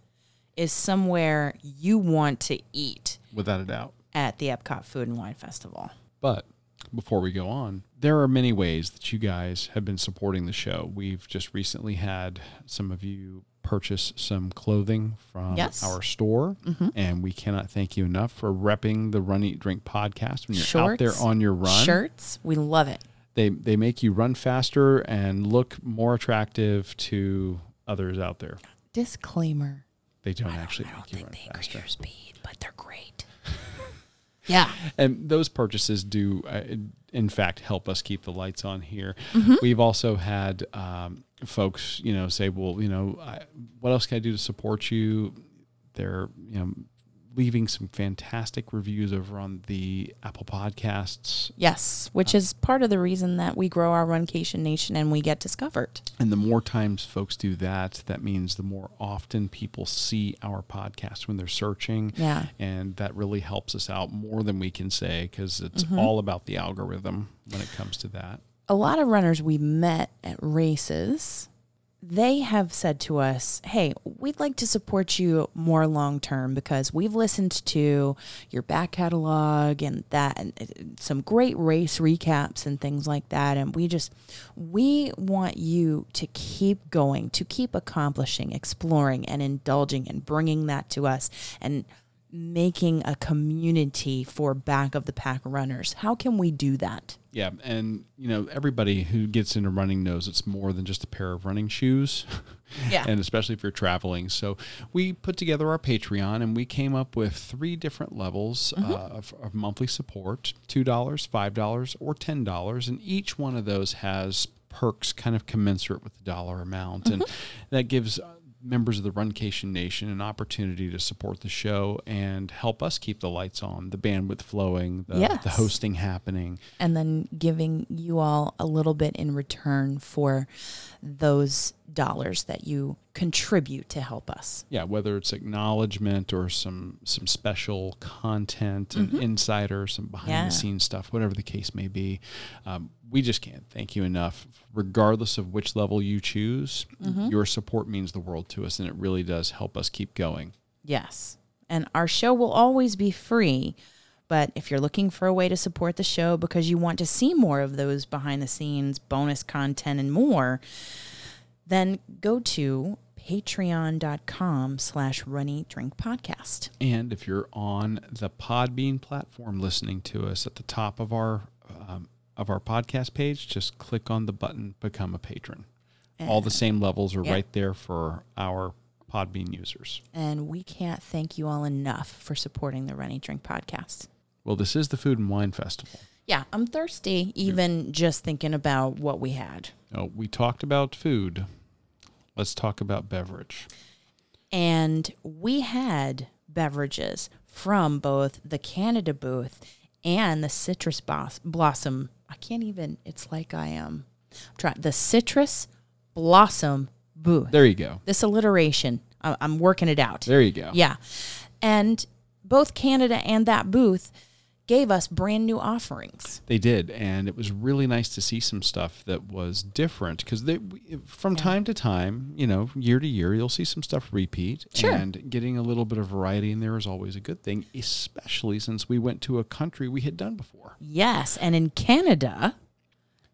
is somewhere you want to eat Without a doubt. at the Epcot Food and Wine Festival. But before we go on, there are many ways that you guys have been supporting the show. We've just recently had some of you purchase some clothing from Yes. our store, mm-hmm. and we cannot thank you enough for repping the Run Eat Drink podcast when you're out there on your run. Shirts, we love it. They they make you run faster and look more attractive to others out there. Disclaimer: They don't actually I don't think they increase your speed, but they're great. <laughs> Yeah. and those purchases do, uh, in fact, help us keep the lights on here. Mm-hmm. We've also had um, folks, you know, say, "Well, you know, I, what else can I do to support you?" They're, you know, leaving some fantastic reviews over on the Apple Podcasts. Yes, which is part of the reason that we grow our Runcation Nation and we get discovered. And the more times folks do that, that means the more often people see our podcast when they're searching. Yeah. And that really helps us out more than we can say because it's Mm-hmm. all about the algorithm when it comes to that. a lot of runners we met at races they have said to us hey we'd like to support you more long term because we've listened to your back catalog and that and uh, some great race recaps and things like that. And we just we want you to keep going to keep accomplishing exploring and indulging and bringing that to us. And making a community for back of the pack runners how can we do that Yeah, and you know everybody who gets into running knows it's more than just a pair of running shoes. <laughs> Yeah. and especially if you're traveling. So we put together our Patreon, and we came up with three different levels Mm-hmm. uh, of, of monthly support: two dollars, five dollars, or ten dollars. And each one of those has perks kind of commensurate with the dollar amount, and Mm-hmm. that gives. Members of the Runcation Nation an opportunity to support the show and help us keep the lights on, the bandwidth flowing, the, Yes. the hosting happening. and then giving you all a little bit in return for those dollars that you contribute to help us. yeah, whether it's acknowledgement or some some special content and insider, some behind Yeah. the scenes stuff, whatever the case may be, um, we just can't thank you enough. Regardless of which level you choose, your support means the world to us, and it really does help us keep going. Yes. And our show will always be free. But if you're looking for a way to support the show because you want to see more of those behind the scenes, bonus content, and more, then go to patreon.com slash run eat drink podcast. And if you're on the Podbean platform listening to us at the top of our um, of our podcast page, just click on the button "Become a Patron." All the same levels are Yeah. right there for our Podbean users. And we can't thank you all enough for supporting the Run Eat Drink podcast. Well, this is the Food and Wine Festival. Yeah, I'm thirsty even just thinking about what we had. Oh, we talked about food. Let's talk about beverage. And we had beverages from both the Canada booth and the Citrus Bos- Blossom. I can't even, it's like I um, am. Try the Citrus Blossom booth. There you go. This alliteration, I- I'm working it out. There you go. Yeah. And both Canada and that booth gave us brand new offerings. They did, and it was really nice to see some stuff that was different because they, from time to time, you know, year to year, you'll see some stuff repeat. Sure. And getting a little bit of variety in there is always a good thing, especially since we went to a country we had done before. Yes, and in Canada,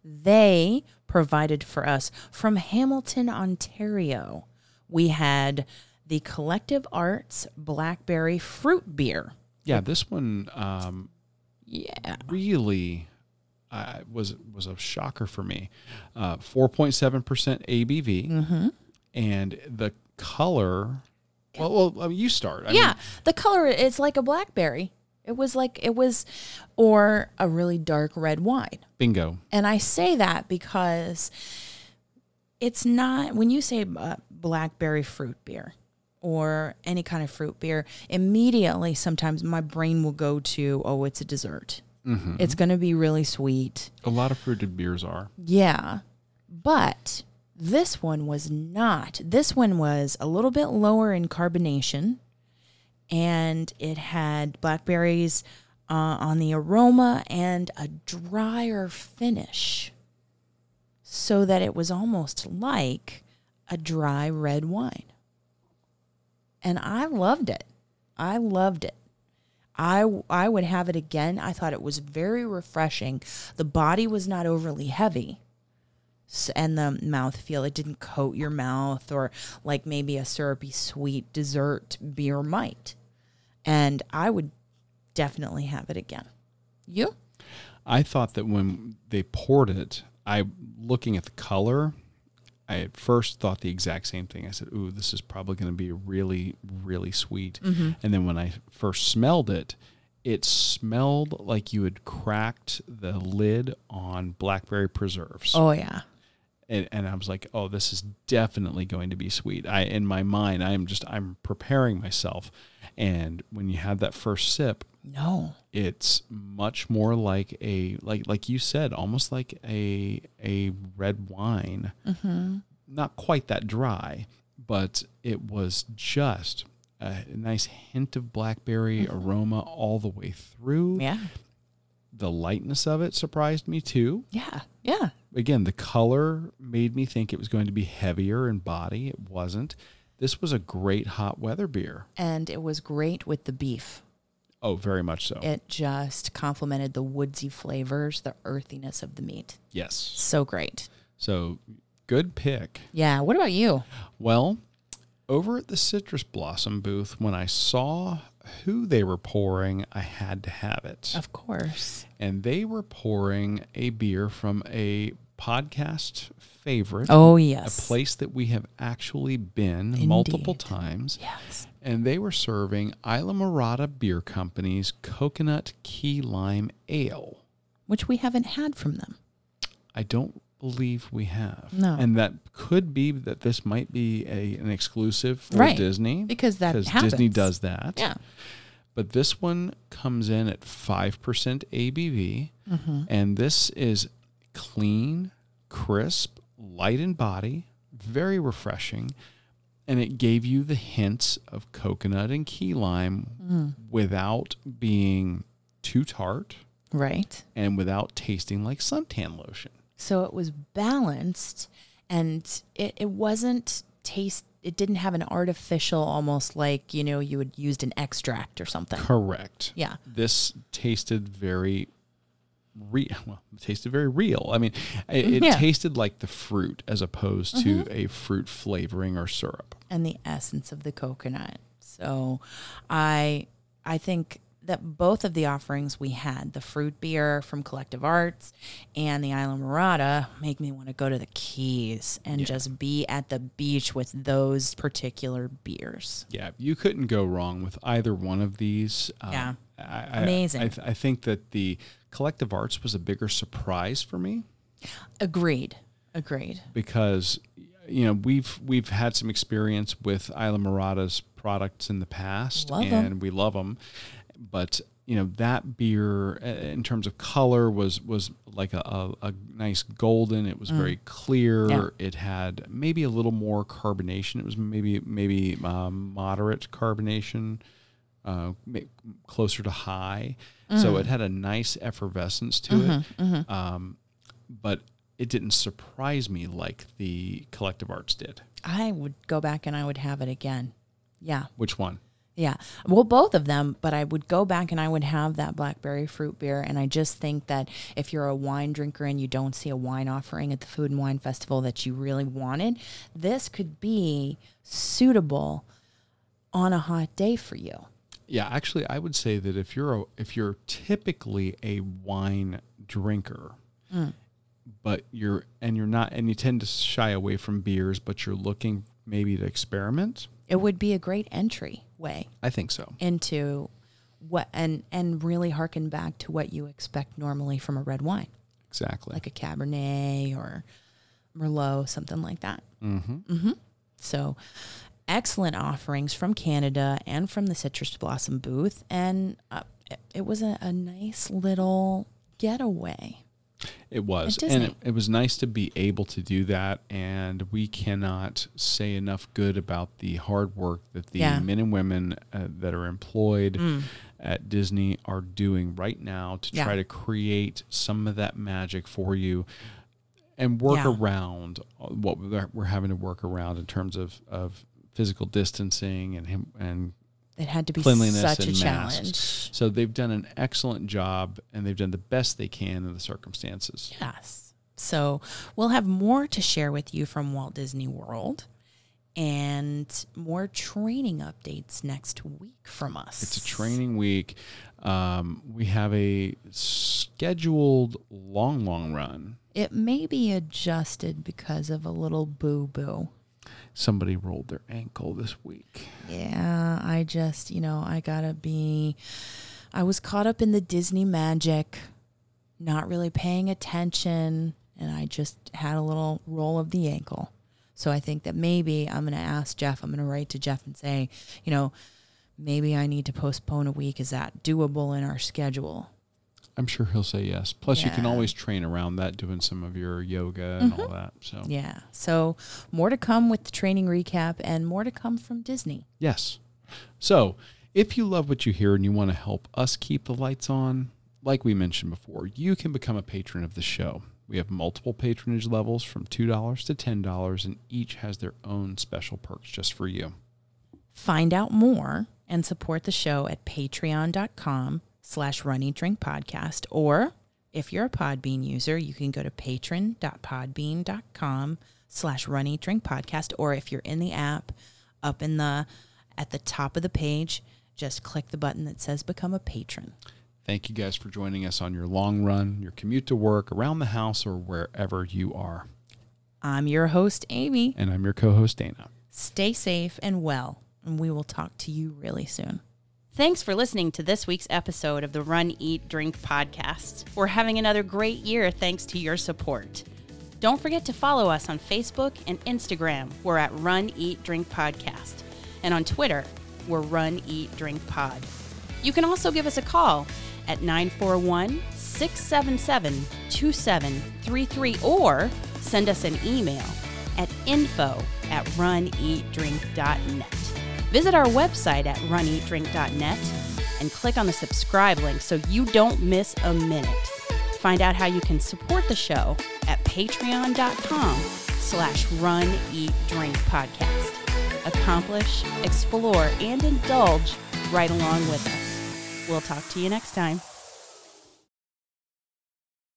they provided for us from Hamilton, Ontario. We had the Collective Arts Blackberry Fruit Beer. Yeah, this one um, Yeah. really uh, was was a shocker for me. Uh, Four point seven percent ABV, Mm-hmm. and the color. Well, well, I mean, you start. I yeah, mean, the color is like a blackberry. It was like it was or a really dark red wine. bingo. And I say that because it's not when you say uh, blackberry fruit beer or any kind of fruit beer, immediately sometimes my brain will go to, oh, it's a dessert. It's going to be really sweet. A lot of fruited beers are. Yeah. But this one was not. This one was a little bit lower in carbonation and it had blackberries uh, on the aroma and a drier finish so that it was almost like a dry red wine. And I loved it. I loved it. I, I would have it again. I thought it was very refreshing. The body was not overly heavy. And the mouth feel it didn't coat your mouth or like maybe a syrupy sweet dessert beer might. And I would definitely have it again. You? I thought that when they poured it, I looking at the color, I at first thought the exact same thing. I said, "Ooh, this is probably going to be really, really sweet." Mm-hmm. And then when I first smelled it, it smelled like you had cracked the lid on blackberry preserves. Oh yeah. And, and I was like, oh, this is definitely going to be sweet. I in my mind, I am just I'm preparing myself. And when you have that first sip, No. it's much more like a like like you said, almost like a a red wine. Mm-hmm. Not quite that dry, but it was just a nice hint of blackberry aroma all the way through. Yeah. The lightness of it surprised me too. Yeah. Yeah. Again, the color made me think it was going to be heavier in body. It wasn't. This was a great hot weather beer. And it was great with the beef. Oh, very much so. It just complemented the woodsy flavors, the earthiness of the meat. yes. So great. So good pick. Yeah. What about you? Well, over at the Citrus Blossom booth, when I saw who they were pouring, I had to have it. Of course. And they were pouring a beer from a podcast favorite. Oh yes. A place that we have actually been multiple times. Yes. And they were serving Islamorada Beer Company's Coconut Key Lime Ale. Which we haven't had from them. I don't believe we have. No. And that could be that this might be a, an exclusive for Right. Disney. Because that because happens. Disney does that. Yeah. But this one comes in at 5% ABV. Mm-hmm. And this is clean, crisp, light in body, very refreshing. And it gave you the hints of coconut and key lime Mm. without being too tart Right. and without tasting like suntan lotion. So it was balanced and it, it wasn't taste it didn't have an artificial almost like, you know, you would used an extract or something. Correct. Yeah. This tasted very real. <laughs> Well, it tasted very real. I mean, it, it Yeah. Mm-hmm. tasted like the fruit as opposed to a fruit flavoring or syrup. and the essence of the coconut. So I I think that both of the offerings we had, the fruit beer from Collective Arts and the Islamorada, make me want to go to the Keys and just be at the beach with those particular beers. Yeah, you couldn't go wrong with either one of these. Um, Yeah. I, I- Amazing. I, th- I think that the collective arts was a bigger surprise for me Agreed. Agreed. because you know we've we've had some experience with Islamorada's products in the past, Love and we love them. But you know that beer, uh, in terms of color, was was like a, a, a nice golden. It was very clear. Mm. Yeah. It had maybe a little more carbonation. It was maybe maybe um, moderate carbonation, uh, closer to high. So Mm. it had a nice effervescence to Mm-hmm, it. Um, but it didn't surprise me like the collective arts did. I would go back and I would have it again. Yeah. Which one? Yeah. Well, both of them, but I would go back and I would have that blackberry fruit beer. And I just think that if you're a wine drinker and you don't see a wine offering at the Food and Wine Festival that you really wanted, this could be suitable on a hot day for you. Yeah, actually, I would say that if you're a, if you're typically a wine drinker, but you're and you're not and you tend to shy away from beers, but you're looking maybe to experiment. It would be a great entry way I think so. into what and and really harken back to what you expect normally from a red wine, Exactly. like a Cabernet or Merlot, something like that. mm-hmm. So, excellent offerings from Canada and from the Citrus Blossom booth. And uh, it, was a, a nice little getaway. It was, and it, it was nice to be able to do that. And we cannot say enough good about the hard work that the Yeah. men and women uh, that are employed at Disney are doing right now to Yeah. try to create some of that magic for you and work Yeah. around what we're we're having to work around in terms of, of physical distancing and him and It had to be cleanliness such a and masks. challenge. So they've done an excellent job and they've done the best they can in the circumstances. Yes. So, we'll have more to share with you from Walt Disney World and more training updates next week from us. It's a training week. Um, we have a scheduled long, long run. It may be adjusted because of a little boo boo. Somebody rolled their ankle this week. Yeah, I just, you know, I gotta be I was caught up in the Disney magic, not really paying attention, and I just had a little roll of the ankle. So I think that maybe I'm to ask Jeff, I'm to write to Jeff and say, you know, maybe I need to postpone a week. Is that doable in our schedule? I'm sure he'll say yes. Plus, you can always train around that doing some of your yoga and all mm-hmm. that. So, Yeah. So more to come with the training recap and more to come from Disney. yes. So, if you love what you hear and you want to help us keep the lights on, like we mentioned before, you can become a patron of the show. We have multiple patronage levels from $2 to $10, and each has their own special perks just for you. Find out more and support the show at patreon.com slash run eat drink podcast. Or if you're a Podbean user, you can go to patron.podbean.com slash run eat drink podcast. Or if you're in the app, up in the at the top of the page, just click the button that says become a patron. Thank you guys for joining us on your long run, your commute to work, around the house, or wherever you are. I'm your host, Amy. And I'm your co host, Dana. Stay safe and well, and we will talk to you really soon. Thanks for listening to this week's episode of the Run, Eat, Drink podcast. We're having another great year thanks to your support. Don't forget to follow us on Facebook and Instagram. We're at Run, Eat, Drink Podcast. And on Twitter, we're Run, Eat, Drink Pod. You can also give us a call at 941 677 2733 or send us an email at info at runeatdrink.net. Visit our website at runeatdrink.net and click on the subscribe link so you don't miss a minute. Find out how you can support the show at patreon.com slash run eat drink podcast. Accomplish, explore, and indulge right along with us. We'll talk to you next time.